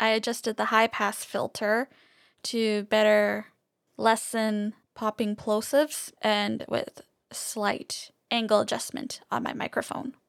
I adjusted the high pass filter to better lessen popping plosives and with slight angle adjustment on my microphone.